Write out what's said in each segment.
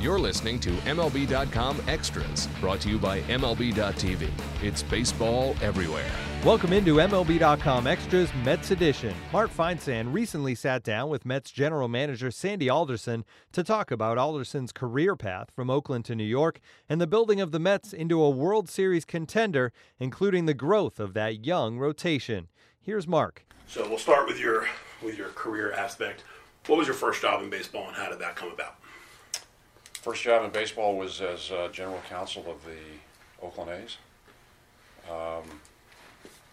You're listening to MLB.com Extras, brought to you by MLB.tv. It's baseball everywhere. Welcome into MLB.com Extras Mets Edition. Mark Feinsand recently sat down with Mets general manager Sandy Alderson to talk about Alderson's career path from Oakland to New York and the building of the Mets into a World Series contender, including the growth of that young rotation. Here's Mark. So we'll start with your with your career aspect. What was your first job in baseball, and how did that come about? First job in baseball was as uh, general counsel of the Oakland A's. Um,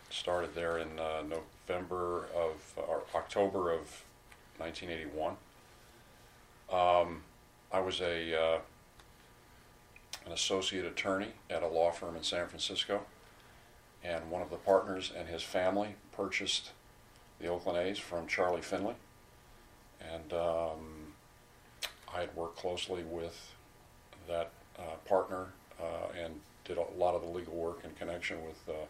started there in uh, November of or October of 1981. Um, I was a uh, an associate attorney at a law firm in San Francisco, and one of the partners and his family purchased the Oakland A's from Charlie Finley, and um, I had worked closely with that uh, partner uh, and did a lot of the legal work in connection with uh,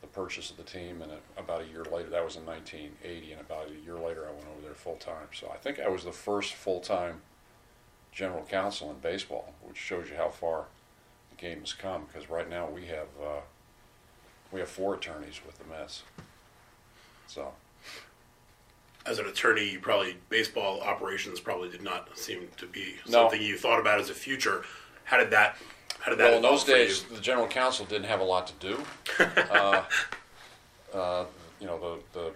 the purchase of the team. And about a year later, that was in 1980, and about a year later, I went over there full time. So I think I was the first full time general counsel in baseball, which shows you how far the game has come. Because right now we have uh, we have four attorneys with the Mets. So As an attorney, you probably baseball operations probably did not seem to be No. something you thought about as a future. How did that? How did that? Well, in those for you? days, the general counsel didn't have a lot to do. uh, uh, you know, the, the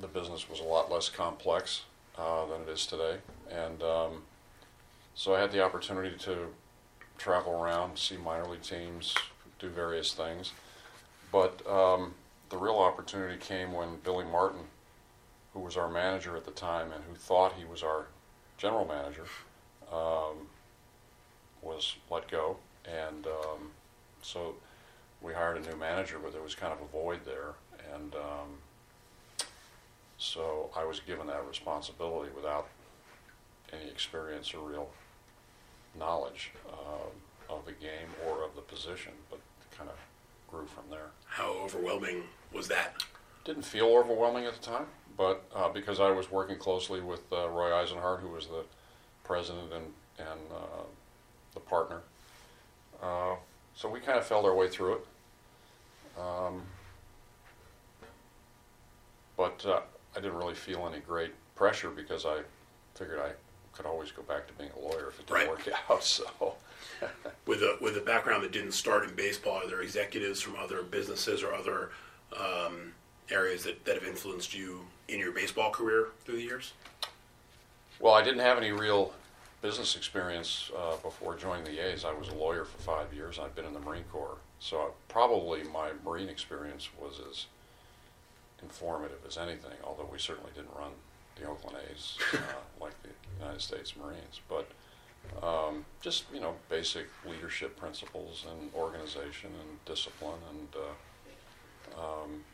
the business was a lot less complex uh, than it is today, and um, so I had the opportunity to travel around, see minor league teams, do various things. But um, the real opportunity came when Billy Martin, who was our manager at the time and who thought he was our general manager, um, was let go, and um, so we hired a new manager, but there was kind of a void there, and um, so I was given that responsibility without any experience or real knowledge uh, of the game or of the position, but kind of grew from there. How overwhelming was that? Didn't feel overwhelming at the time, but uh, because I was working closely with uh, Roy Eisenhardt, who was the president and and uh, the partner, uh, so we kind of felt our way through it. Um, but uh, I didn't really feel any great pressure because I figured I could always go back to being a lawyer if it didn't Right. work out. So. With a with a background that didn't start in baseball, are there executives from other businesses or other um, areas that, that have influenced you in your baseball career through the years? Well, I didn't have any real business experience uh, before joining the A's. I was a lawyer for five years. I've been in the Marine Corps, so probably my Marine experience was as informative as anything. Although we certainly didn't run the Oakland A's uh, like the United States Marines, but um, just you know basic leadership principles and organization and discipline, and uh, um,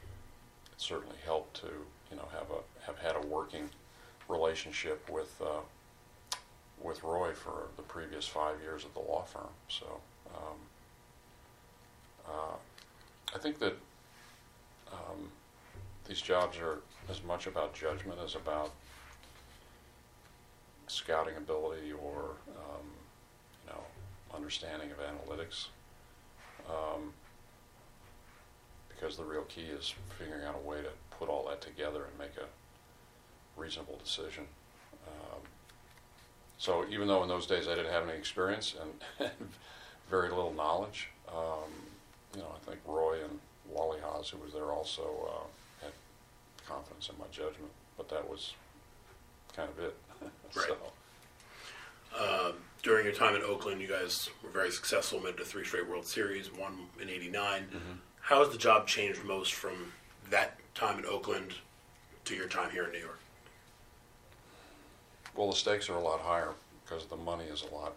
it certainly helped to you know have a have had a working relationship with uh, with Roy for the previous five years at the law firm. So um, uh, I think that um, these jobs are as much about judgment as about scouting ability or um, you know understanding of analytics. Um, because the real key is figuring out a way to put all that together and make a reasonable decision. Um, so even though in those days I didn't have any experience and very little knowledge, um, you know, I think Roy and Wally Haas, who was there also, uh, had confidence in my judgment. But that was kind of it. Right. so, Um, during your time in Oakland, you guys were very successful, made to three straight World Series, one in '89. How has the job changed most from that time in Oakland to your time here in New York? Well, the stakes are a lot higher because the money is a lot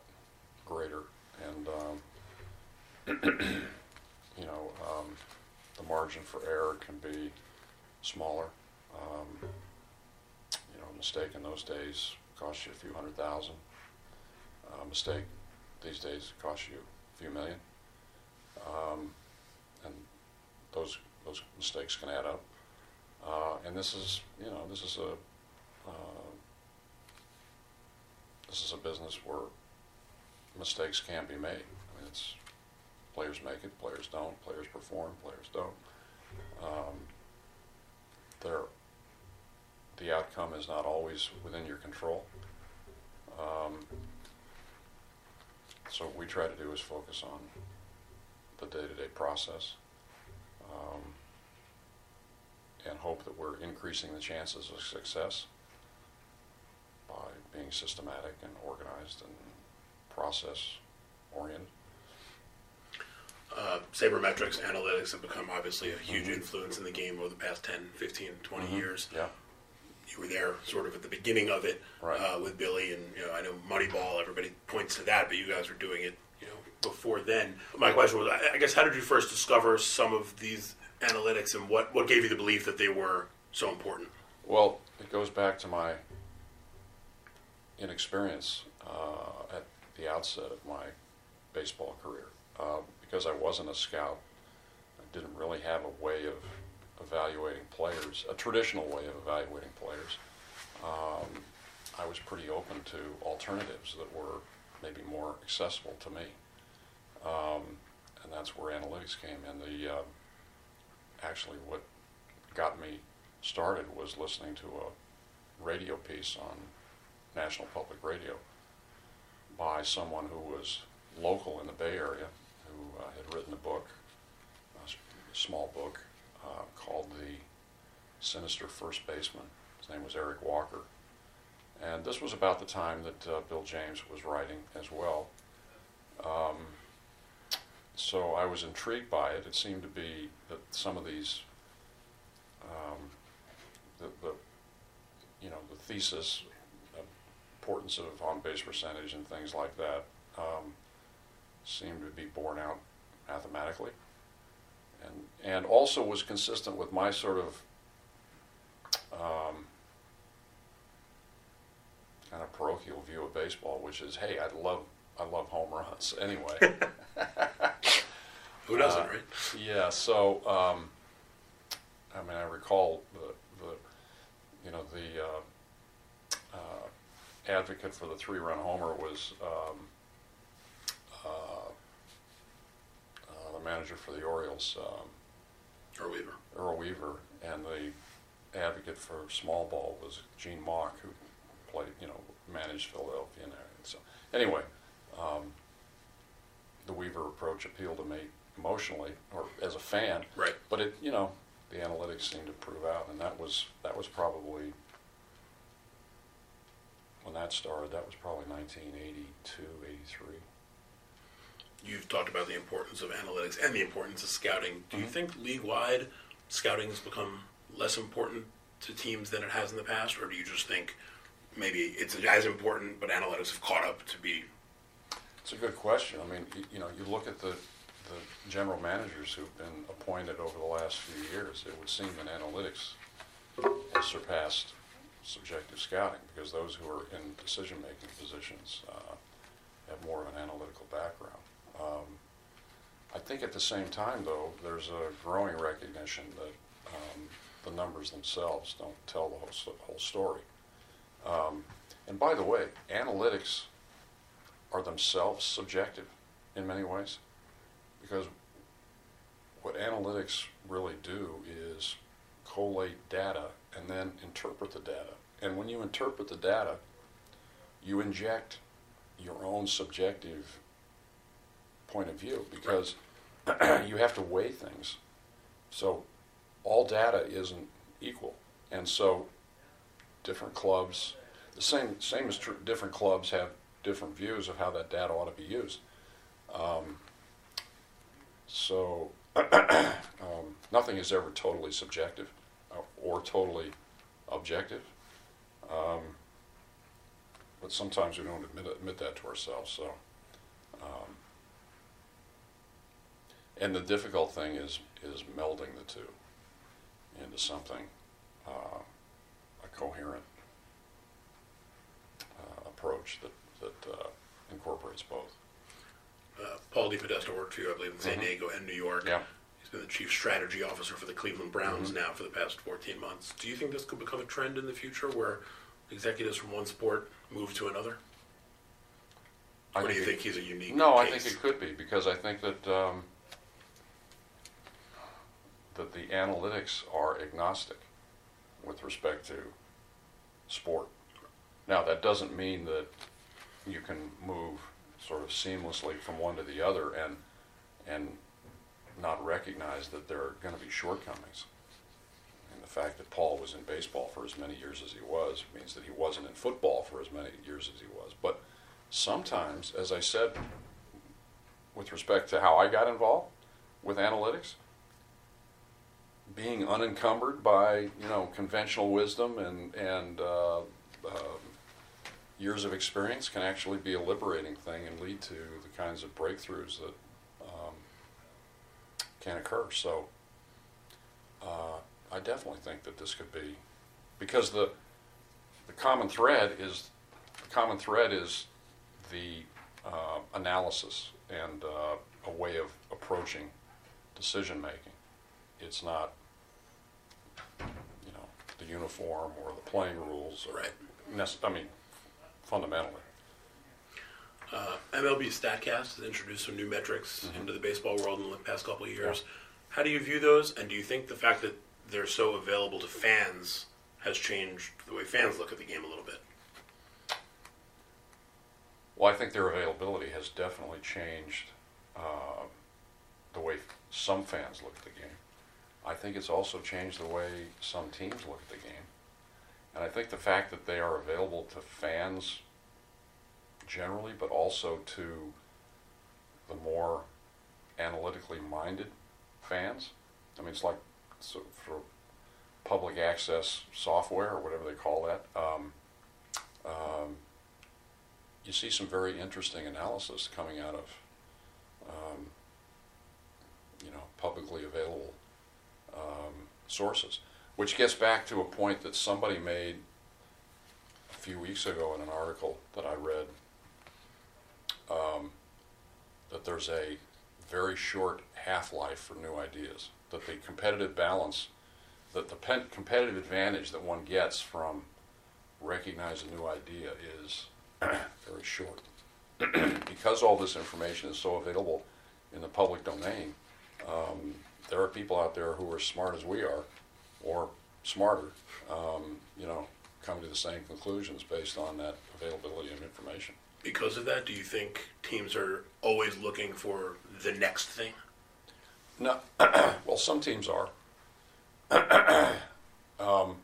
greater, and um, you know um, the margin for error can be smaller. Um, you know, a mistake in those days cost you a few hundred thousand. A mistake these days costs you a few million, um, and those those mistakes can add up. Uh, and this is, you know, this is a uh, this is a business where mistakes can be made. I mean, it's players make it, players don't, players perform, players don't. Um, there, the outcome is not always within your control. Um, so what we try to do is focus on the day-to-day process um, and hope that we're increasing the chances of success by being systematic and organized and process oriented. Uh, sabermetrics analytics have become obviously a huge influence in the game over the past 10, 15, 20 Mhm. years. Yeah. You were there sort of at the beginning of it Right. uh, with Billy, and you know I know Moneyball. Everybody points to that, but you guys were doing it, you know, before then. My question was, I guess, how did you first discover some of these analytics, and what what gave you the belief that they were so important? Well, it goes back to my inexperience uh, at the outset of my baseball career. Uh, because I wasn't a scout, I didn't really have a way of evaluating players, a traditional way of evaluating players. Um, I was pretty open to alternatives that were maybe more accessible to me. Um, and that's where analytics came in. The uh, actually what got me started was listening to a radio piece on National Public Radio by someone who was local in the Bay Area, who uh, had written a book, a small book, uh, called The Sinister First Baseman. His name was Eric Walker. And this was about the time that uh, Bill James was writing as well. Um, so I was intrigued by it. It seemed to be that some of these, um, the, the, you know, the thesis, importance of on-base percentage and things like that, um, seemed to be borne out mathematically, and and also was consistent with my sort of um, kind of parochial view of baseball, which is, hey, I love I love home runs anyway. Who doesn't, Uh, right? Yeah, so, um, I mean, I recall the, the, you know, the, uh, uh, advocate for the three-run homer was, um, uh, uh, the manager for the Orioles, um, Or Weaver. Earl Weaver, and the advocate for small ball was Gene Mauch, who played, you know, managed Philadelphia and everything. So, anyway, um, the Weaver approach appealed to me emotionally, or as a fan. Right. But it, you know, the analytics seemed to prove out, and that was that was probably when that started. That was probably 1982, 83. You've talked about the importance of analytics and the importance of scouting. Do you Mhm. think league-wide scouting has become less important to teams than it has in the past, or do you just think maybe it's as important, but analytics have caught up to be? It's a good question. I mean, you, you know, you look at the, the general managers who've been appointed over the last few years, it would seem that analytics has surpassed subjective scouting because those who are in decision-making positions uh, have more of an analytical background. Um, I think at the same time, though, there's a growing recognition that um, the numbers themselves don't tell the whole, whole story. Um, and by the way, analytics are themselves subjective in many ways because what analytics really do is collate data and then interpret the data. And when you interpret the data, you inject your own subjective point of view because you have to weigh things. So all data isn't equal. And so different clubs, the same, same as true, different clubs have different views of how that data ought to be used. Um, so um, nothing is ever totally subjective uh, or totally objective. Um, but sometimes we don't admit, admit that to ourselves. So, um, and the difficult thing is is melding the two into something uh, a coherent uh, approach that that uh, incorporates both. Uh, Paul DePodesta worked for you, I believe, in San Mhm. Diego and New York. Yeah. He's been the chief strategy officer for the Cleveland Browns Mhm. now for the past 14 months. Do you think this could become a trend in the future where executives from one sport move to another? I or do you think he's a unique No, I case? think it could be because I think that um, that the analytics are agnostic with respect to sport. Now, that doesn't mean that you can move sort of seamlessly from one to the other and and not recognize that there are going to be shortcomings. And the fact that Paul was in baseball for as many years as he was means that he wasn't in football for as many years as he was. But sometimes, as I said, with respect to how I got involved with analytics, being unencumbered by you know conventional wisdom and and uh, um, years of experience can actually be a liberating thing and lead to the kinds of breakthroughs that um, can occur. So uh, I definitely think that this could be because the the common thread is the common thread is the uh, analysis and uh, a way of approaching decision making. It's not you know the uniform or the playing rules or Right. I mean fundamentally. Uh, MLB Statcast has introduced some new metrics Mm-hmm. into the baseball world in the past couple of years. How do you view those, and do you think the fact that they're so available to fans has changed the way fans look at the game a little bit? Well, I think their availability has definitely changed uh, the way some fans look at the game. I think it's also changed the way some teams look at the game. And I think the fact that they are available to fans generally, but also to the more analytically minded fans. I mean, it's like so for public access software or whatever they call that. Um, um, you see some very interesting analysis coming out of, um, you know, publicly available um, sources, which gets back to a point that somebody made a few weeks ago in an article that I read. Um, that there's a very short half-life for new ideas. That the competitive balance, that the pen- competitive advantage that one gets from recognizing a new idea is very short. because all this information is so available in the public domain, um, there are people out there who are as smart as we are, or smarter, um, you know, coming to the same conclusions based on that availability of information. Because of that, do you think teams are always looking for the next thing? No, well, some teams are. um,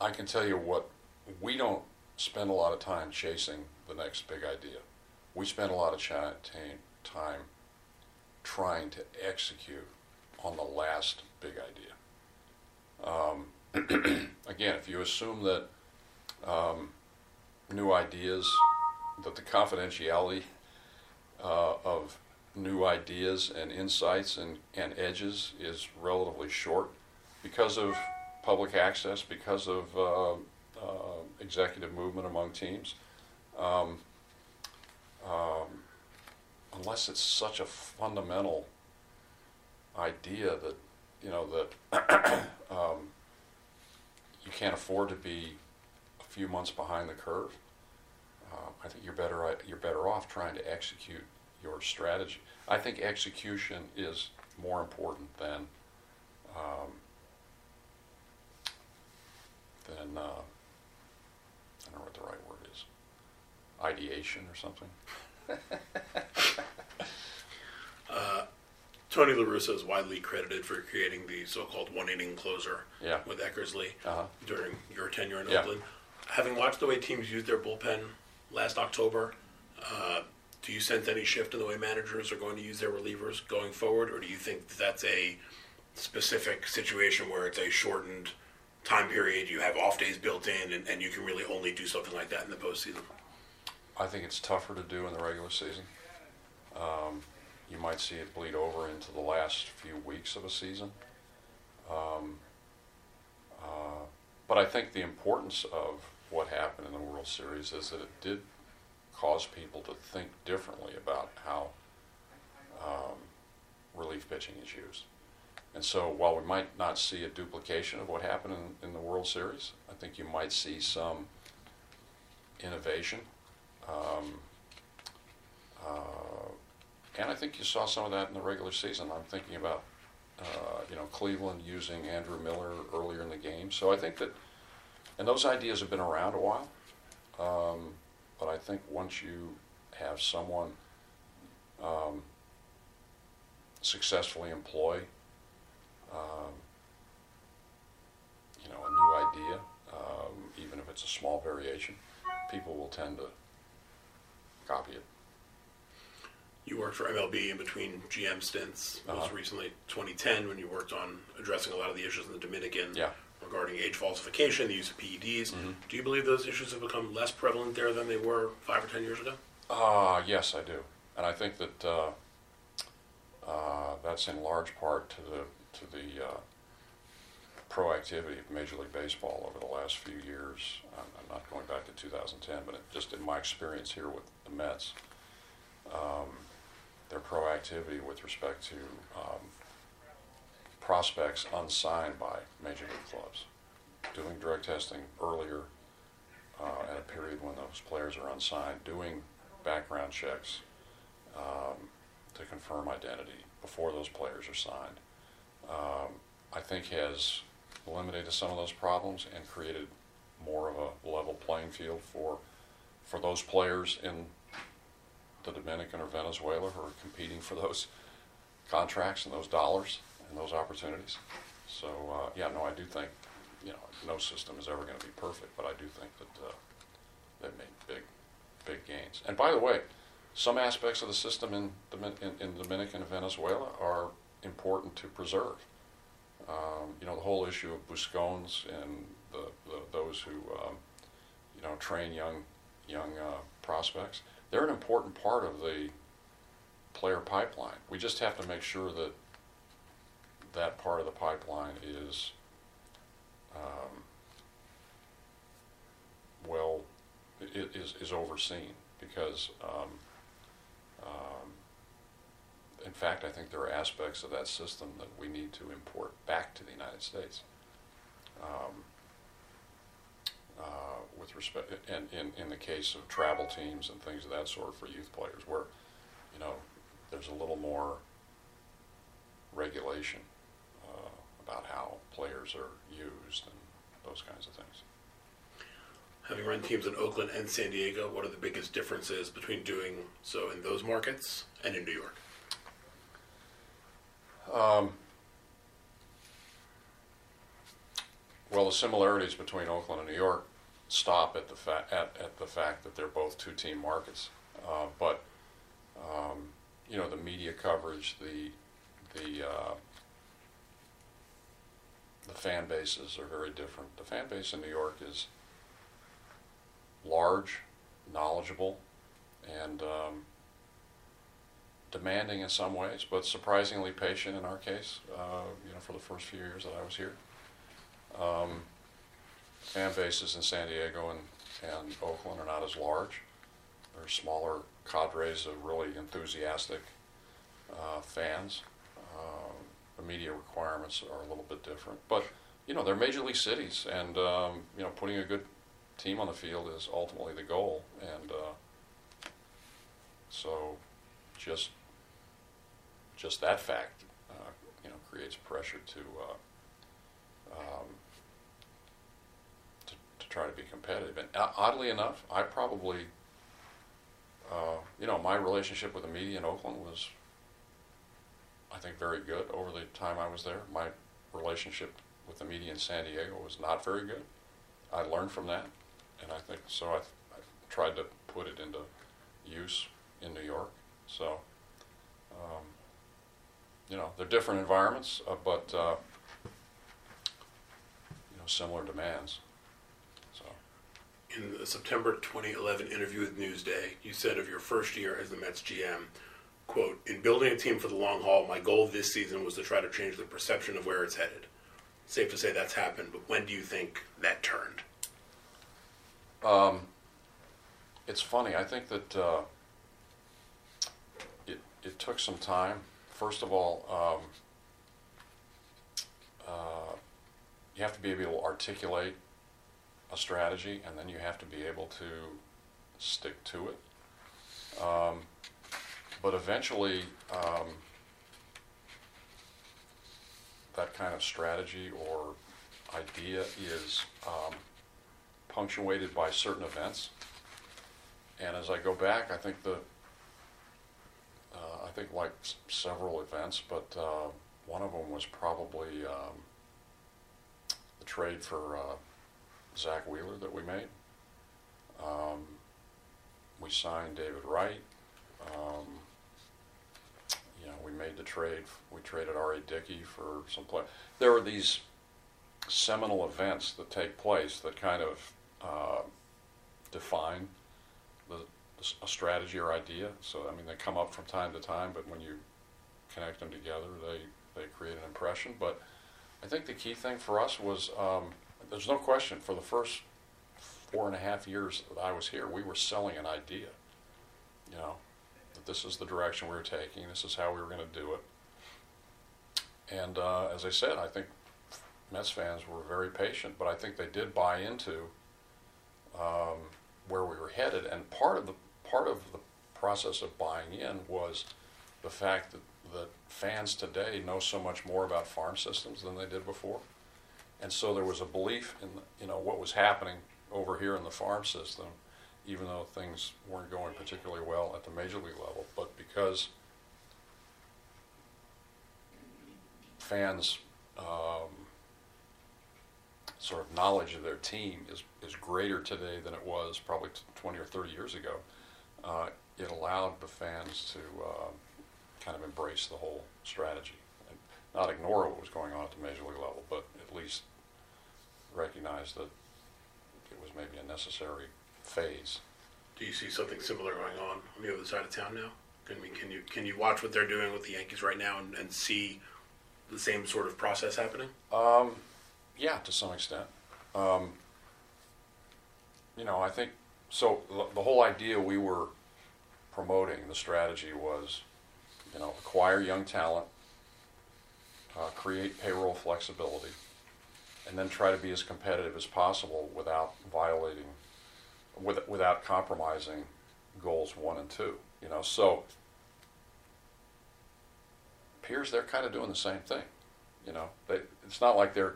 I can tell you what we don't spend a lot of time chasing the next big idea. We spend a lot of time trying to execute on the last big idea. Um, again, if you assume that um, new ideas, that the confidentiality uh, of new ideas and insights and, and edges is relatively short because of public access, because of uh, uh, executive movement among teams. Um, um, unless it's such a fundamental idea that you know that um, you can't afford to be a few months behind the curve. Uh, I think you're better you're better off trying to execute your strategy. I think execution is more important than um, than uh, I don't know what the right word is. Ideation or something. Tony La Russa is widely credited for creating the so-called one-inning closer Yeah. with Eckersley Uh-huh. during your tenure in Yeah. Oakland. Having watched the way teams used their bullpen last October, uh, Do you sense any shift in the way managers are going to use their relievers going forward, or do you think that's a specific situation where it's a shortened time period, you have off days built in, and, and you can really only do something like that in the postseason? I think it's tougher to do in the regular season. Um, you might see it bleed over into the last few weeks of a season. Um, uh, but I think the importance of what happened in the World Series is that it did cause people to think differently about how um, relief pitching is used. And so while we might not see a duplication of what happened in, in the World Series, I think you might see some innovation. Um, uh, and I think you saw some of that in the regular season. I'm thinking about, uh, you know, Cleveland using Andrew Miller earlier in the game. So I think that, and those ideas have been around a while. Um, but I think once you have someone um, successfully employ, um, you know, a new idea, um, even if it's a small variation, people will tend to copy it. You worked for MLB in between GM stints, most Uh-huh. recently 2010 when you worked on addressing a lot of the issues in the Dominican Yeah. regarding age falsification, the use of PEDs. Mm-hmm. Do you believe those issues have become less prevalent there than they were five or ten years ago? Uh, yes, I do, and I think that uh, uh, that's in large part to the to the uh, proactivity of Major League Baseball over the last few years. I'm, I'm not going back to 2010, but it, just in my experience here with the Mets, um, their proactivity with respect to um, prospects unsigned by Major League clubs, doing drug testing earlier uh, at a period when those players are unsigned, doing background checks um, to confirm identity before those players are signed, um, I think has eliminated some of those problems and created more of a level playing field for for those players in the Dominican or Venezuela who are competing for those contracts and those dollars and those opportunities. So uh, yeah, no, I do think you know no system is ever going to be perfect, but I do think that uh, they've made big big gains. And by the way, some aspects of the system in, in, in Dominican and Venezuela are important to preserve. Um, you know, the whole issue of buscones and the, the, those who, um, you know, train young, young uh, prospects, they're an important part of the player pipeline. We just have to make sure that that part of the pipeline is um, well, is, is overseen because, um, um, in fact, I think there are aspects of that system that we need to import back to the United States. Uh, with respect, and in, in the case of travel teams and things of that sort for youth players, where, you know, there's a little more regulation uh, about how players are used and those kinds of things. Having run teams in Oakland and San Diego, what are the biggest differences between doing so in those markets and in New York? Um, well, the similarities between Oakland and New York stop at the fa- at, at the fact that they're both two-team markets. Uh, but um, you know, the media coverage, the the uh, the fan bases are very different. The fan base in New York is large, knowledgeable, and um, demanding in some ways, but surprisingly patient in our case. Uh, you know, for the first few years that I was here, um, fan bases in San Diego and and Oakland are not as large. They're smaller cadres of really enthusiastic uh, fans. Um, the media requirements are a little bit different, but you know they're major league cities, and um, you know putting a good team on the field is ultimately the goal, and uh, so just just that fact, uh, you know, creates pressure to, uh, um, try to be competitive. And uh, oddly enough, I probably, uh, you know, my relationship with the media in Oakland was, I think, very good over the time I was there. My relationship with the media in San Diego was not very good. I learned from that, and I think so. I, I tried to put it into use in New York. So, um, you know, they're different environments, uh, but uh, you know, similar demands. In the September 2011 interview with Newsday, you said of your first year as the Mets GM, quote, in building a team for the long haul, my goal this season was to try to change the perception of where it's headed. Safe to say that's happened, but when do you think that turned? um, it's funny. I think that uh, it it took some time. First of all, um, uh, you have to be able to articulate a strategy, and then you have to be able to stick to it. Um, but eventually, um, that kind of strategy or idea is um, punctuated by certain events. And as I go back, I think the, uh, I think like s- several events, but uh, one of them was probably um, the trade for uh, Zack Wheeler that we made. Um, we signed David Wright. Um, you know, we made the trade. We traded R.A. Dickey for some play. There are these seminal events that take place that kind of uh, define the, a strategy or idea. So I mean, they come up from time to time, but when you connect them together, they they create an impression. But I think the key thing for us was um, there's no question for the first four and a half years that I was here, we were selling an idea. You know, that this is the direction we were taking. This is how we were going to do it. And uh, as I said, I think Mets fans were very patient, but I think they did buy into um, where we were headed. And part of the part of the process of buying in was the fact that that fans today know so much more about farm systems than they did before, and so there was a belief in you know what was happening over here in the farm system, even though things weren't going particularly well at the major league level, but because fans um, sort of knowledge of their team is, is greater today than it was probably 20 or 30 years ago. Uh, it allowed the fans to um, kind of embrace the whole strategy and not ignore what was going on at the major league level, but at least recognize that it was maybe a necessary phase. Do you see something similar going on on the other side of town now? Can we, can you can you watch what they're doing with the Yankees right now and, and see the same sort of process happening? Um, yeah, to some extent. Um, you know, I think so. The, the whole idea we were promoting, the strategy was, you know, acquire young talent, uh, create payroll flexibility, and then try to be as competitive as possible without violating, with, without compromising goals one and two. You know, so appears they're kind of doing the same thing. You know, they, it's not like they're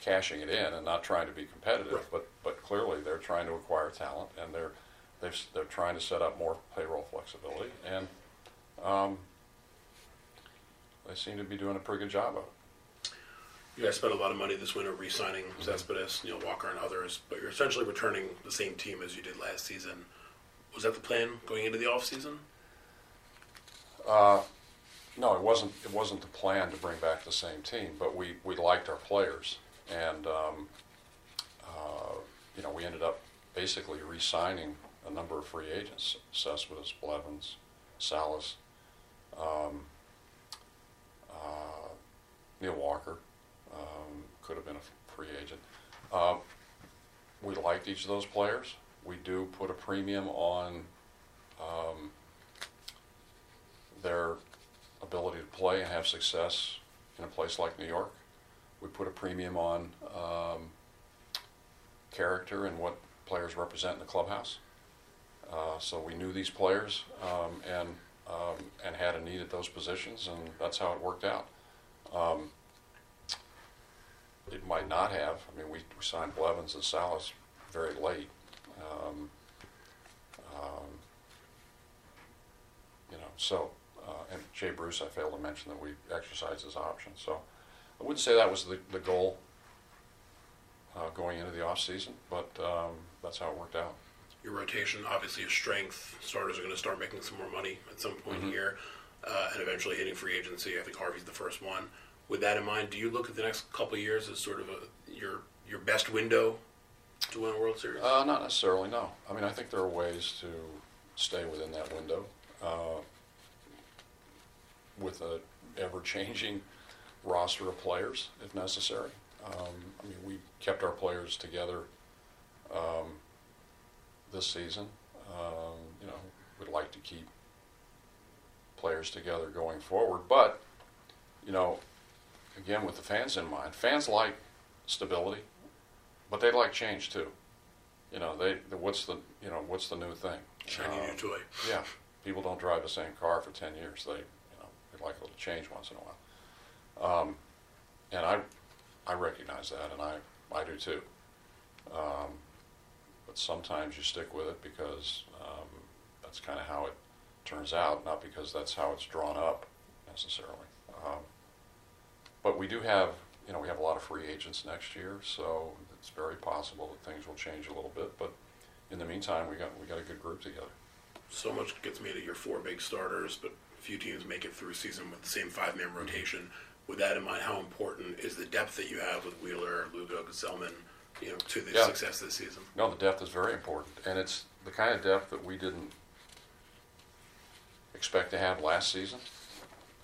cashing it in and not trying to be competitive, Right. but but clearly they're trying to acquire talent and they're they've, they're trying to set up more payroll flexibility and um, they seem to be doing a pretty good job of it. You guys spent a lot of money this winter re-signing Cespedes, Neil Walker, and others, but you're essentially returning the same team as you did last season. Was that the plan going into the offseason? Uh, no, it wasn't. It wasn't the plan to bring back the same team, but we, we liked our players, and um, uh, you know we ended up basically re-signing a number of free agents: Cespedes, Blevins, Salas, um, uh, Neil Walker um, could have been a free agent. Uh, we liked each of those players. We do put a premium on. Um, their ability to play and have success in a place like New York. We put a premium on um, character and what players represent in the clubhouse. Uh, so we knew these players um, and um, and had a need at those positions, and that's how it worked out. Um, it might not have. I mean, we, we signed Blevins and Salas very late. Um, um, you know, so, uh, and Jay Bruce, I failed to mention that we exercised his option. So I wouldn't say that was the, the goal uh, going into the off season, but um, that's how it worked out. your rotation, obviously a strength. Starters are going to start making some more money at some point Mm-hmm. here, uh, and eventually hitting free agency. I think Harvey's the first one. With that in mind, do you look at the next couple of years as sort of a, your your best window to win a World Series? Uh, not necessarily, no. I mean, I think there are ways to stay within that window uh, with a ever-changing roster of players, if necessary. Um, I mean, we kept our players together um, this season. Um, you know, we'd like to keep players together going forward, but you know, again, with the fans in mind, fans like stability, but they like change too. You know, they the- what's the you know what's the new thing? Shiny Um, new toy. yeah, people don't drive the same car for ten years. They you know they like a little change once in a while, um, and I I recognize that, and I I do too. Um, but sometimes you stick with it because um, that's kind of how it turns out, not because that's how it's drawn up necessarily. Um, but we do have, you know, we have a lot of free agents next year, so it's very possible that things will change a little bit. But in the meantime, we got we got a good group together. So much gets made of your four big starters, but few teams make it through a season with the same five-man mm-hmm. rotation. With that in mind, how important is the depth that you have with Wheeler, Lugo, Gesellman, you know, to the Yeah. success this season? No, the depth is very important, and it's the kind of depth that we didn't expect to have last season.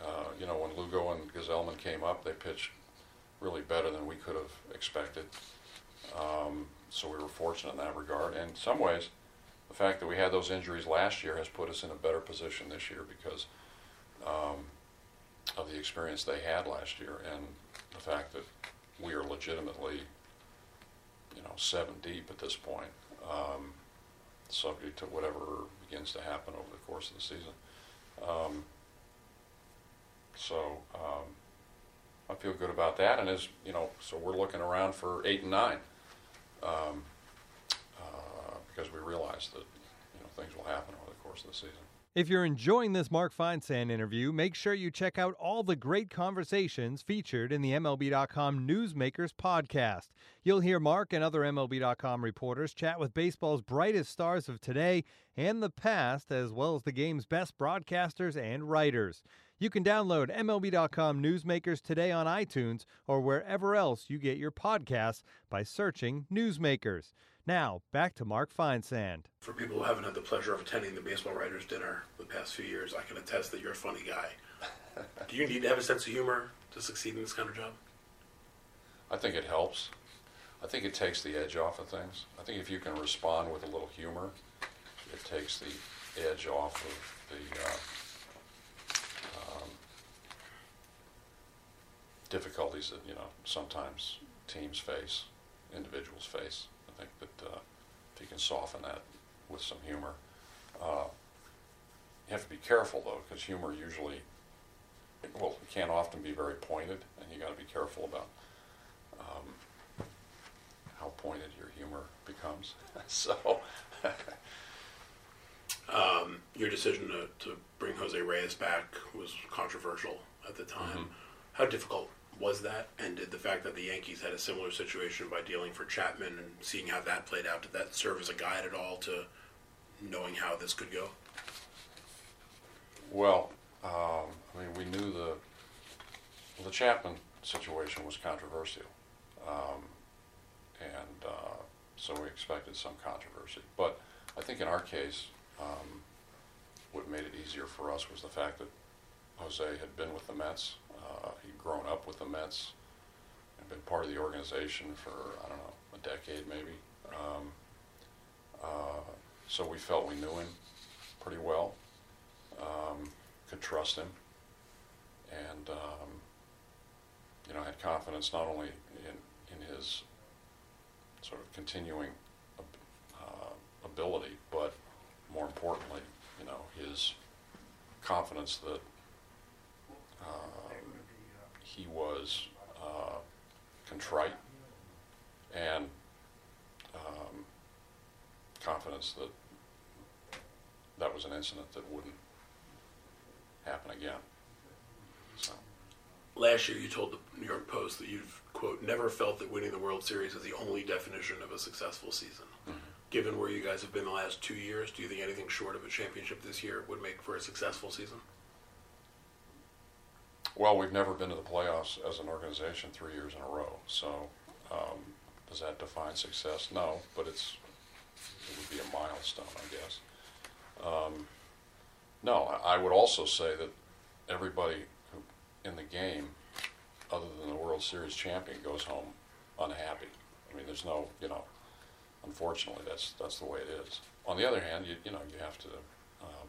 Uh, you know, when Lugo and Gesellman came up, they pitched really better than we could have expected. Um, so we were fortunate in that regard. And in some ways, the fact that we had those injuries last year has put us in a better position this year because um, of the experience they had last year and the fact that we are legitimately you know, seven deep at this point, um, subject to whatever begins to happen over the course of the season. So um, I feel good about that, and as you know, so we're looking around for eight and nine, um, uh, because we realize that you know things will happen over the course of the season. If you're enjoying this Mark Feinsand interview, make sure you check out all the great conversations featured in the MLB.com Newsmakers podcast. You'll hear Mark and other MLB.com reporters chat with baseball's brightest stars of today and the past, as well as the game's best broadcasters and writers. You can download MLB.com Newsmakers today on iTunes or wherever else you get your podcasts by searching Newsmakers. Now, back to Mark Feinsand. For people who haven't had the pleasure of attending the baseball writers' dinner the past few years, I can attest that you're a funny guy. Do you need to have a sense of humor to succeed in this kind of job? I think it helps. I think it takes the edge off of things. I think if you can respond with a little humor, it takes the edge off of the uh, difficulties that you know sometimes teams face, individuals face. I think that uh, if you can soften that with some humor, uh, you have to be careful though, because humor usually, well, it can often be very pointed, and you got to be careful about um, how pointed your humor becomes. so, Um, your decision to, to bring Jose Reyes back was controversial at the time. Mm-hmm. How difficult was that? And did the fact that the Yankees had a similar situation by dealing for Chapman and seeing how that played out, did that serve as a guide at all to knowing how this could go? well, um, I mean, we knew the the Chapman situation was controversial, um, and uh, so we expected some controversy. But I think in our case, um, what made it easier for us was the fact that Jose had been with the Mets. Uh, he'd grown up with the Mets and been part of the organization for, I don't know, a decade maybe. Um, uh, so we felt we knew him pretty well, um, could trust him, and, um, you know, had confidence not only in, in his sort of continuing uh, ability, but more importantly, you know, his confidence that um, he was uh, contrite and um, confidence that that was an incident that wouldn't happen again. So, Last year, you told the New York Post that you've, quote, never felt that winning the World Series is the only definition of a successful season. given where you guys have been the last two years, do you think anything short of a championship this year would make for a successful season? Well, we've never been to the playoffs as an organization three years in a row. So, um, does that define success? No, but it's it would be a milestone, I guess. Um, no, I would also say that everybody who, in the game, other than the World Series champion, goes home unhappy. I mean, there's no, you know, unfortunately, that's that's the way it is. On the other hand, you you know you have to, um,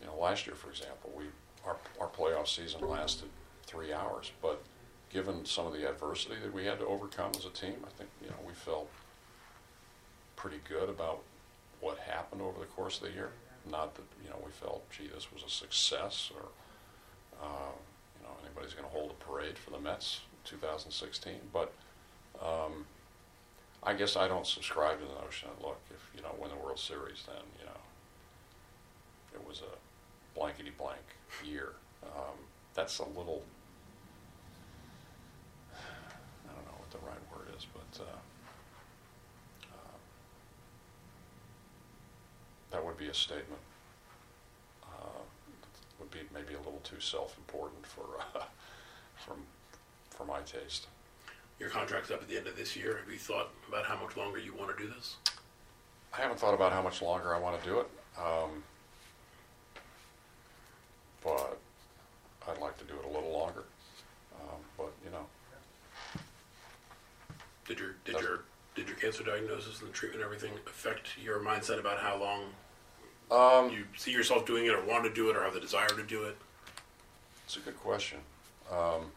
you know, last year, for example, we our our playoff season lasted three hours, but given some of the adversity that we had to overcome as a team, I think you know we felt pretty good about what happened over the course of the year. Not that you know we felt, gee, this was a success, or uh, you know anybody's going to hold a parade for the Mets in 2016. But um, I guess I don't subscribe to the notion that look, if you know win the World Series, then you know it was a blankety blank year. Um, that's a little. I don't know what the right word is, but uh, uh, that would be a statement. Uh, would be maybe a little too self-important for uh, from for my taste. Your contract's up at the end of this year. Have you thought about how much longer you want to do this? I haven't thought about how much longer I want to do it, um, but I'd like to do it a little longer. Um, but you know, Did your did Does- your did your cancer diagnosis and the treatment and everything affect your mindset about how long um, you see yourself doing it, or want to do it, or have the desire to do it? It's a good question. Um,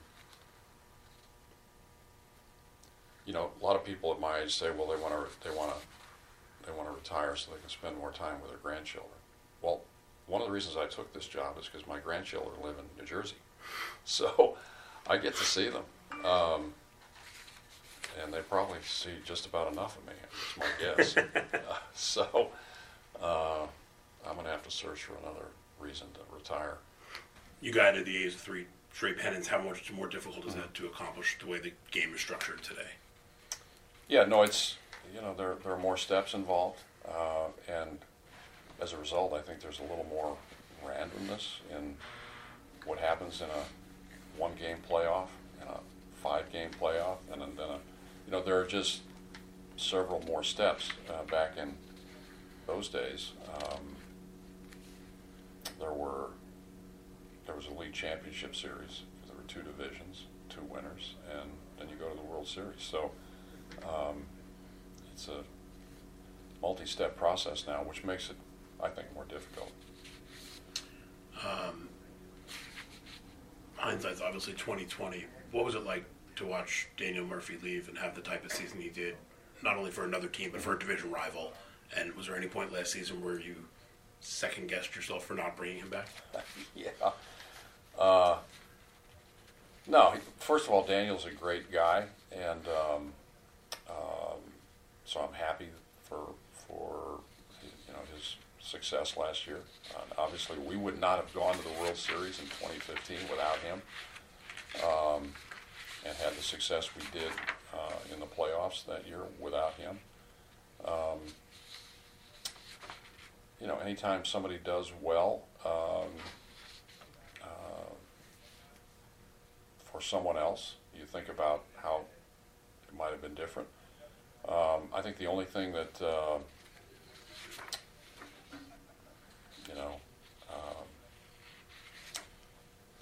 you know, a lot of people at my age say, well, they want to they want to they want to retire so they can spend more time with their grandchildren. Well, one of the reasons I took this job is because my grandchildren live in New Jersey, so I get to see them, um, and they probably see just about enough of me. It's my guess. uh, so uh, I'm going to have to search for another reason to retire. You guided the A's with three straight pennants. How much more difficult is that to accomplish the way the game is structured today? Yeah, no, it's, you know, there, there are more steps involved, uh, and as a result, I think there's a little more randomness in what happens in a one-game playoff, and a five-game playoff, and then, then a, you know, there are just several more steps. Uh, back in those days, um, there were, there was a league championship series, there were two divisions, two winners, and then you go to the World Series. So, um, it's a multi-step process now, which makes it, I think, more difficult. Hindsight's obviously twenty twenty. What was it like to watch Daniel Murphy leave and have the type of season he did, not only for another team but for a division rival? And was there any point last season where you second guessed yourself for not bringing him back? yeah. Uh, no, first of all, Daniel's a great guy, and um, um, so I'm happy for for you know his success last year. Uh, obviously, we would not have gone to the World Series in 2015 without him, um, and had the success we did uh, in the playoffs that year without him. Um, you know, anytime somebody does well. Um, uh, for someone else. You think about how it might have been different. Um, I think the only thing that uh, you know um,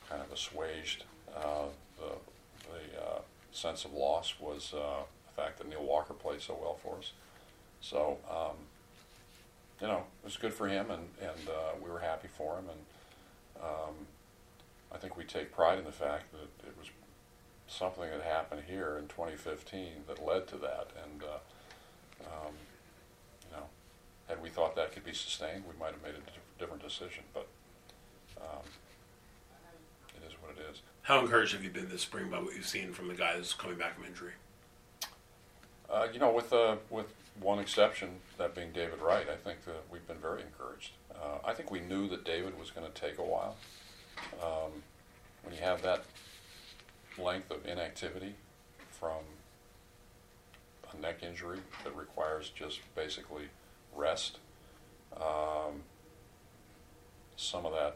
kind of assuaged uh, the sense of loss was uh, the fact that Neil Walker played so well for us. So um, you know it was good for him, and and uh, we were happy for him, and um, I think we take pride in the fact that it was something that happened here in 2015 that led to that. And, uh, um, you know, had we thought that could be sustained, we might have made a different decision. But um, is. How encouraged have you been this spring by what you've seen from the guys coming back from injury? Uh, you know, with uh, with one exception, that being David Wright, I think that we've been very encouraged. Uh, I think we knew that David was going to take a while. Um, when you have that length of inactivity from a neck injury that requires just basically rest. Um, some of that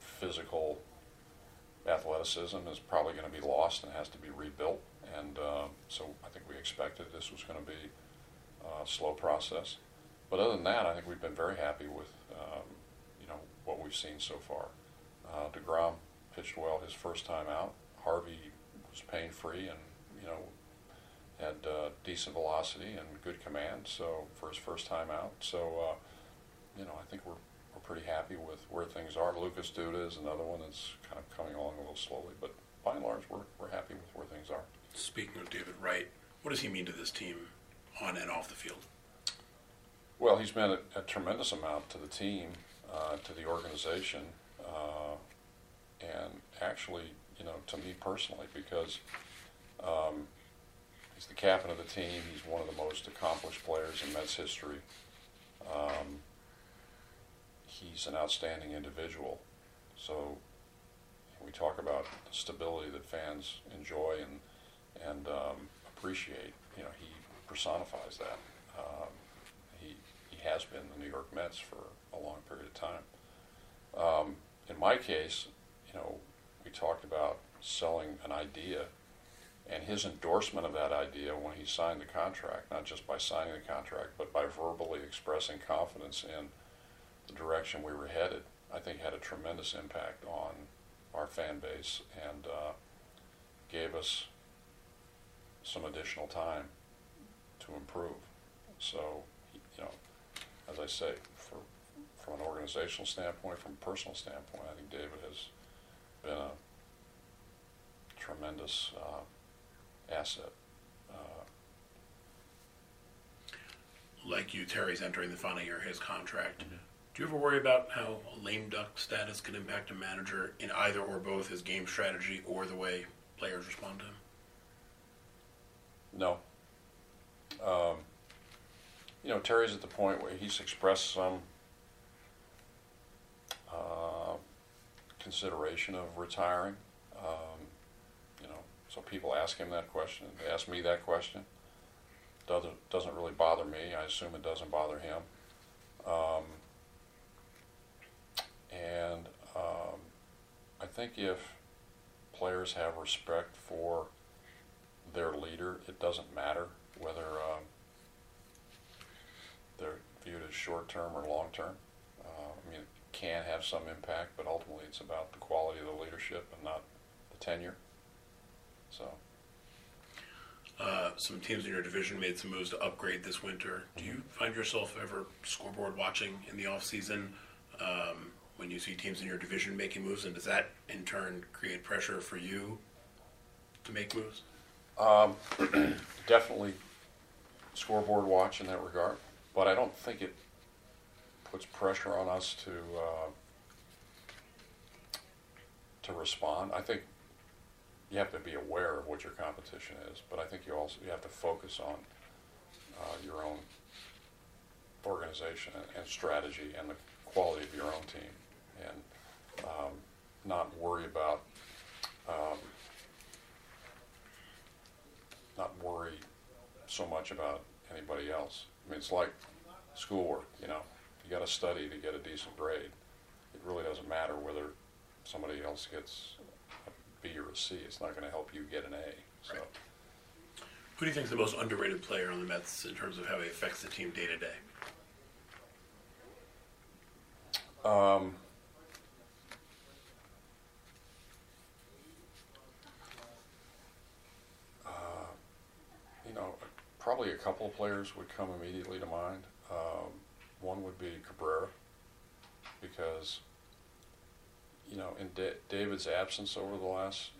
physical athleticism is probably going to be lost and has to be rebuilt. And um, so I think we expected this was going to be a slow process. But other than that, I think we've been very happy with um, you know what we've seen so far. Uh, Degrom pitched well his first time out. Harvey was pain free and you know had uh, decent velocity and good command. So for his first time out, so uh, you know I think we're pretty happy with where things are. Lucas Duda is another one that's kind of coming along a little slowly, but by and large we're we're happy with where things are. Speaking of David Wright, what does he mean to this team on and off the field? Well, he's meant a, a tremendous amount to the team, uh, to the organization, uh, and actually, you know, to me personally, because um, he's the captain of the team. He's one of the most accomplished players in Mets history. Um, he's an outstanding individual. So we talk about the stability that fans enjoy and and um, appreciate. You know, he personifies that. Um, he he has been the New York Mets for a long period of time. Um, in my case, you know, we talked about selling an idea and his endorsement of that idea when he signed the contract, not just by signing the contract, but by verbally expressing confidence in the direction we were headed, I think had a tremendous impact on our fan base and uh, gave us some additional time to improve. So, you know, as I say, for, from an organizational standpoint, from a personal standpoint, I think David has been a tremendous uh, asset. Uh, Like you, Terry's entering the final year of his contract. Do you ever worry about how a lame duck status could impact a manager in either or both his game strategy or the way players respond to him? No. Um, you know, Terry's at the point where he's expressed some uh, consideration of retiring. Um, you know, so people ask him that question. They ask me that question. Doesn't doesn't really bother me. I assume it doesn't bother him. Um, and um, I think if players have respect for their leader, it doesn't matter whether um, they're viewed as short term or long term. Uh, I mean, it can have some impact, but ultimately it's about the quality of the leadership and not the tenure. So, Uh, some teams in your division made some moves to upgrade this winter. Do you find yourself ever scoreboard watching in the off season um, when you see teams in your division making moves, and does that in turn create pressure for you to make moves? um, definitely scoreboard watch in that regard, but I don't think it puts pressure on us to uh, to respond. I think you have to be aware of what your competition is, but I think you also you have to focus on uh, your own organization and, and strategy and the quality of your own team, and um, not worry about um, not worry so much about anybody else. I mean, it's like schoolwork. You know, you got to study to get a decent grade. It really doesn't matter whether somebody else gets a B or a C. It's not going to help you get an A. So. Who do you think is the most underrated player on the Mets in terms of how he affects the team day to day? Um, uh, you know, probably a couple of players would come immediately to mind. Um, one would be Cabrera, because, you know, in da- David's absence over the last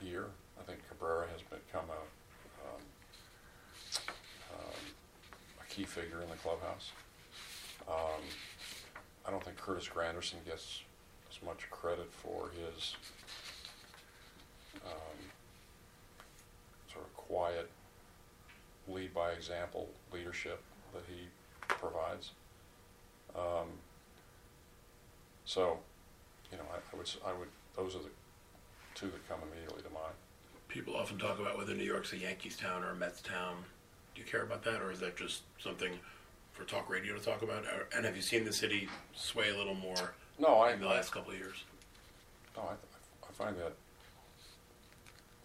year, I think Cabrera has become a, um, um, a key figure in the clubhouse. Um, I don't think Curtis Granderson gets as much credit for his um, sort of quiet, lead by example leadership that he provides. Um, so, you know, I, I would I would those are the two that come immediately to mind. People often talk about whether New York's a Yankees town or a Mets town. Do you care about that, or is that just something for talk radio to talk about? And have you seen the city sway a little more No, I, in the last couple of years? No, I, I find that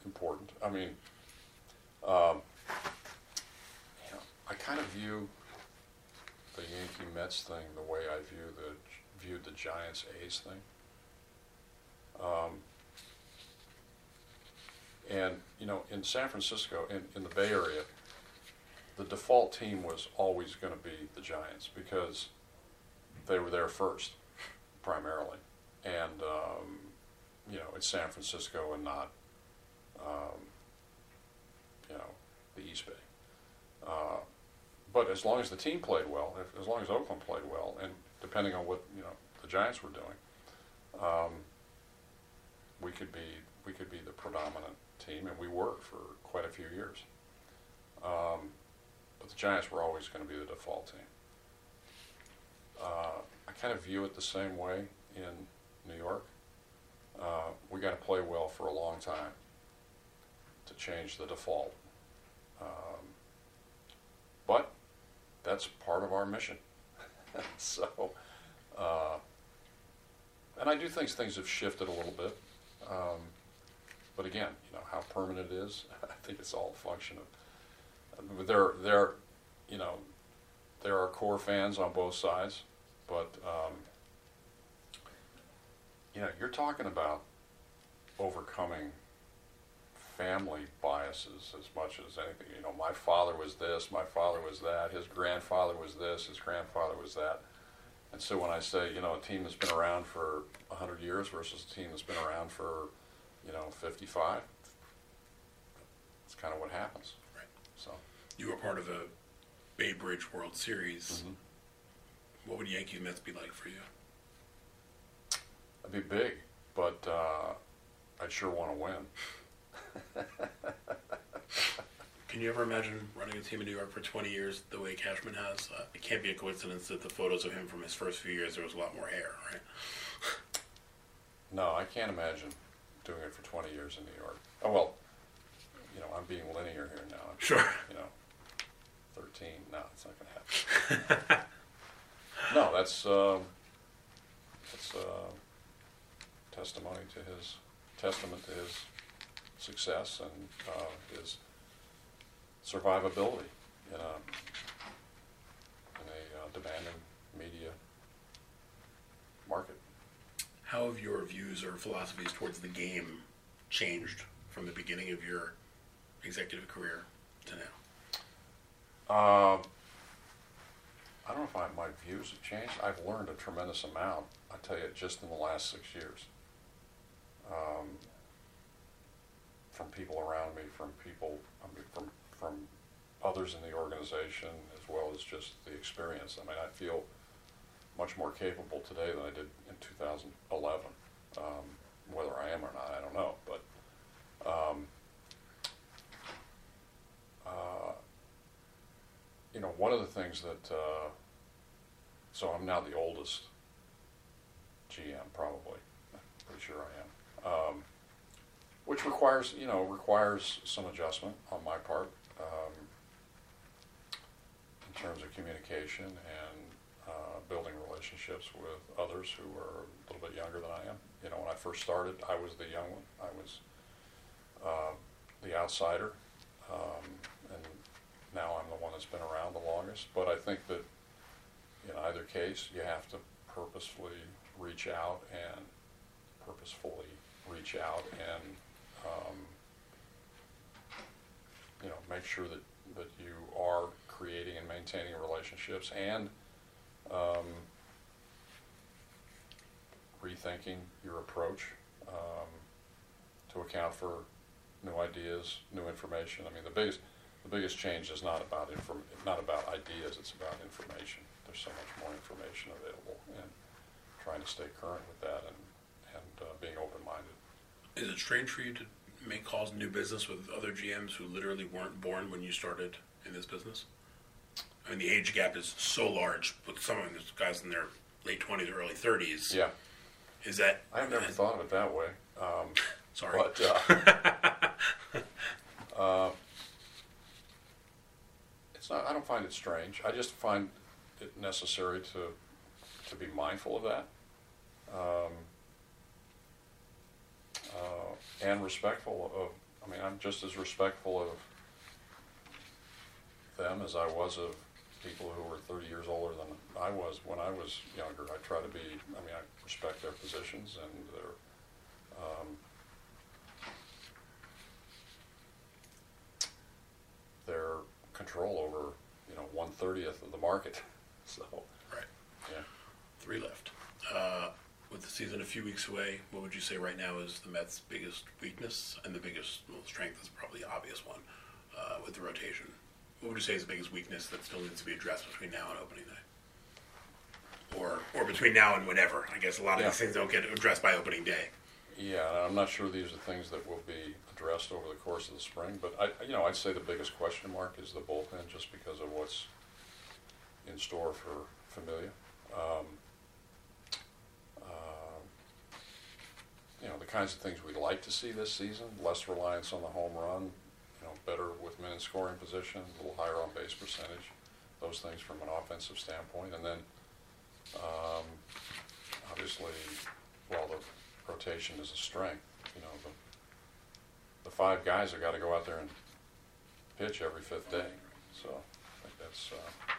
important. I mean, um, I kind of view the Yankee Mets thing the way I view the viewed the Giants A's thing. Um, and you know, in San Francisco, in, in the Bay Area, the default team was always going to be the Giants because they were there first, primarily, and um, you know, it's San Francisco and not, um, you know, the East Bay. Uh, but as long as the team played well, if, as long as Oakland played well, and depending on what you know the Giants were doing, um, we could be we could be the predominant team, and we were for quite a few years. Um, but the Giants were always going to be the default team. Uh, I kind of view it the same way in New York. Uh, we got to play well for a long time to change the default. Um, but that's part of our mission. so, uh, and I do think things have shifted a little bit. Um, but again, you know how permanent it is. I think it's all a function of. There, there, you know, there are core fans on both sides, but um, you know, you're talking about overcoming family biases as much as anything. You know, my father was this, my father was that, his grandfather was this, his grandfather was that. And so when I say, you know, a team that's been around for 100 years versus a team that's been around for, you know, 55, it's kind of what happens. Right. So, You were part of a Bay Bridge World Series. Mhm. What would Yankees Mets be like for you? it'd be big, but uh, I'd sure want to win. Can you ever imagine running a team in New York for 20 years the way Cashman has? Uh, it can't be a coincidence that the photos of him from his first few years, there was a lot more hair, right? No, I can't imagine doing it for 20 years in New York. Oh, well, you know, I'm being linear here now. I'm, Sure. You know, 13. No, it's not going to happen. no, that's, um, that's uh, testimony to his, testament to his success and uh, his survivability in a, in a uh, demanding media market. How have your views or philosophies towards the game changed from the beginning of your executive career to now? Uh, I don't know if I, my views have changed. I've learned a tremendous amount. I tell you, just in the last six years, um, from people around me, from people, I mean, from from others in the organization, as well as just the experience. I mean, I feel much more capable today than I did in 2011. Um, whether I am or not, I don't know, but. Um, uh, you know, one of the things that, uh, so I'm now the oldest GM, probably. I'm pretty sure I am. Um, which requires, you know, requires some adjustment on my part um, in terms of communication and uh, building relationships with others who are a little bit younger than I am. You know, when I first started, I was the young one. I was uh, the outsider. Um, and now I'm the one that's been around the longest. But I think that in either case, you have to purposefully reach out and purposefully reach out and um, you know make sure that that you are creating and maintaining relationships and um, rethinking your approach um, to account for new ideas, new information. I mean, the biggest the biggest change is not about inform not about ideas. It's about information. There's so much more information available, and trying to stay current with that and and uh, being open minded. Is it strange for you to make calls and do business with other GMs who literally weren't born when you started in this business? I mean, the age gap is so large with some of these guys in their late 20s, early 30s. Yeah. Is that. I've never uh, thought of it that way. Um, sorry. But. Uh, uh, it's not, I don't find it strange. I just find it necessary to, to be mindful of that. Um, uh, and respectful of. I mean, I'm just as respectful of them as I was of people who were 30 years older than I was when I was younger. I try to be. I mean, I respect their positions and their. Um, their control over, you know, one thirtieth of the market. So, Right. yeah. Three left. Uh, with the season a few weeks away, what would you say right now is the Mets' biggest weakness and the biggest well, strength is probably the obvious one uh, with the rotation. What would you say is the biggest weakness that still needs to be addressed between now and opening day? Or, or between now and whenever. I guess a lot of Yeah. these things don't get addressed by opening day. Yeah, I'm not sure these are things that will be addressed over the course of the spring, but I, you know, I'd say the biggest question mark is the bullpen, just because of what's in store for Familia. Um, um, you know, the kinds of things we'd like to see this season, less reliance on the home run, you know, better with men in scoring position, a little higher on base percentage, those things from an offensive standpoint, and then, um, obviously, well, the rotation is a strength, you know, the, the five guys have got to go out there and pitch every fifth day, so I think that's, uh,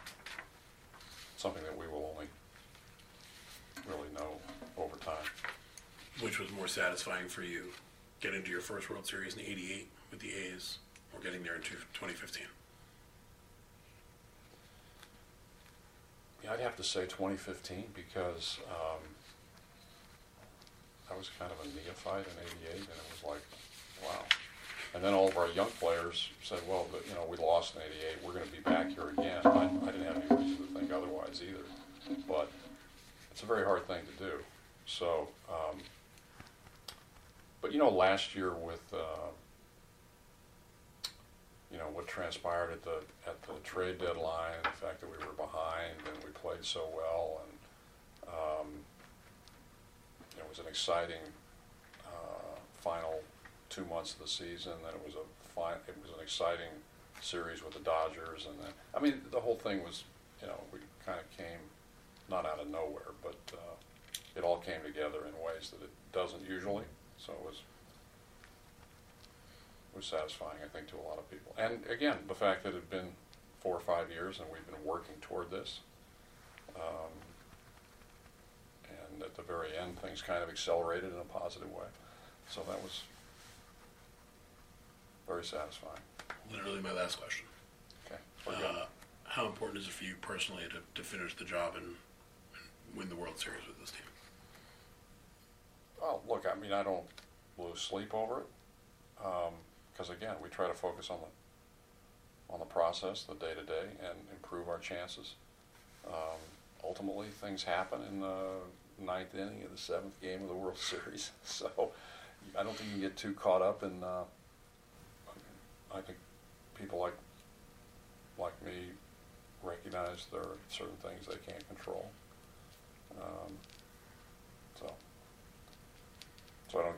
something that we will only really know over time. Which was more satisfying for you, getting to your first World Series in '88 with the A's, or getting there in two- 2015? Yeah, I'd have to say 2015 because um, I was kind of a neophyte in '88, and it was like, wow. And then all of our young players said, well, you know, we lost in '88. We're going to be back here again. I, I didn't have any reason to think otherwise either. But it's a very hard thing to do. So, um, but you know, last year with uh, you know what transpired at the at the trade deadline, the fact that we were behind and we played so well, and um, it was an exciting uh, final two months of the season. Then it was a fine, it was an exciting series with the Dodgers, and then I mean the whole thing was you know we kind of came not out of nowhere, but uh, it all came together in ways that it doesn't usually. So it was it was satisfying, I think, to a lot of people. And again, the fact that it had been four or five years and we've been working toward this. Um, and at the very end, things kind of accelerated in a positive way. So that was very satisfying. Literally my last question. Okay. we're good. Uh, how important is it for you personally to, to finish the job and, and win the World Series with this team? Well, look, I mean, I don't lose sleep over it, because again, we try to focus on the on the process, the day to day, and improve our chances. Um, ultimately, things happen in the ninth inning of the seventh game of the World Series, so I don't think you can get too caught up in. Uh, I think people like like me recognize there are certain things they can't control. Um, so. So I don't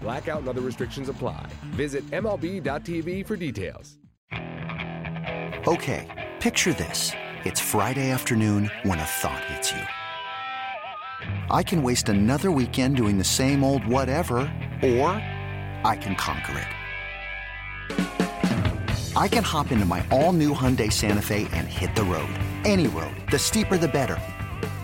Blackout and other restrictions apply. Visit MLB.tv for details. Okay, picture this. It's Friday afternoon when a thought hits you. I can waste another weekend doing the same old whatever, or I can conquer it. I can hop into my all new Hyundai Santa Fe and hit the road. Any road. The steeper, the better.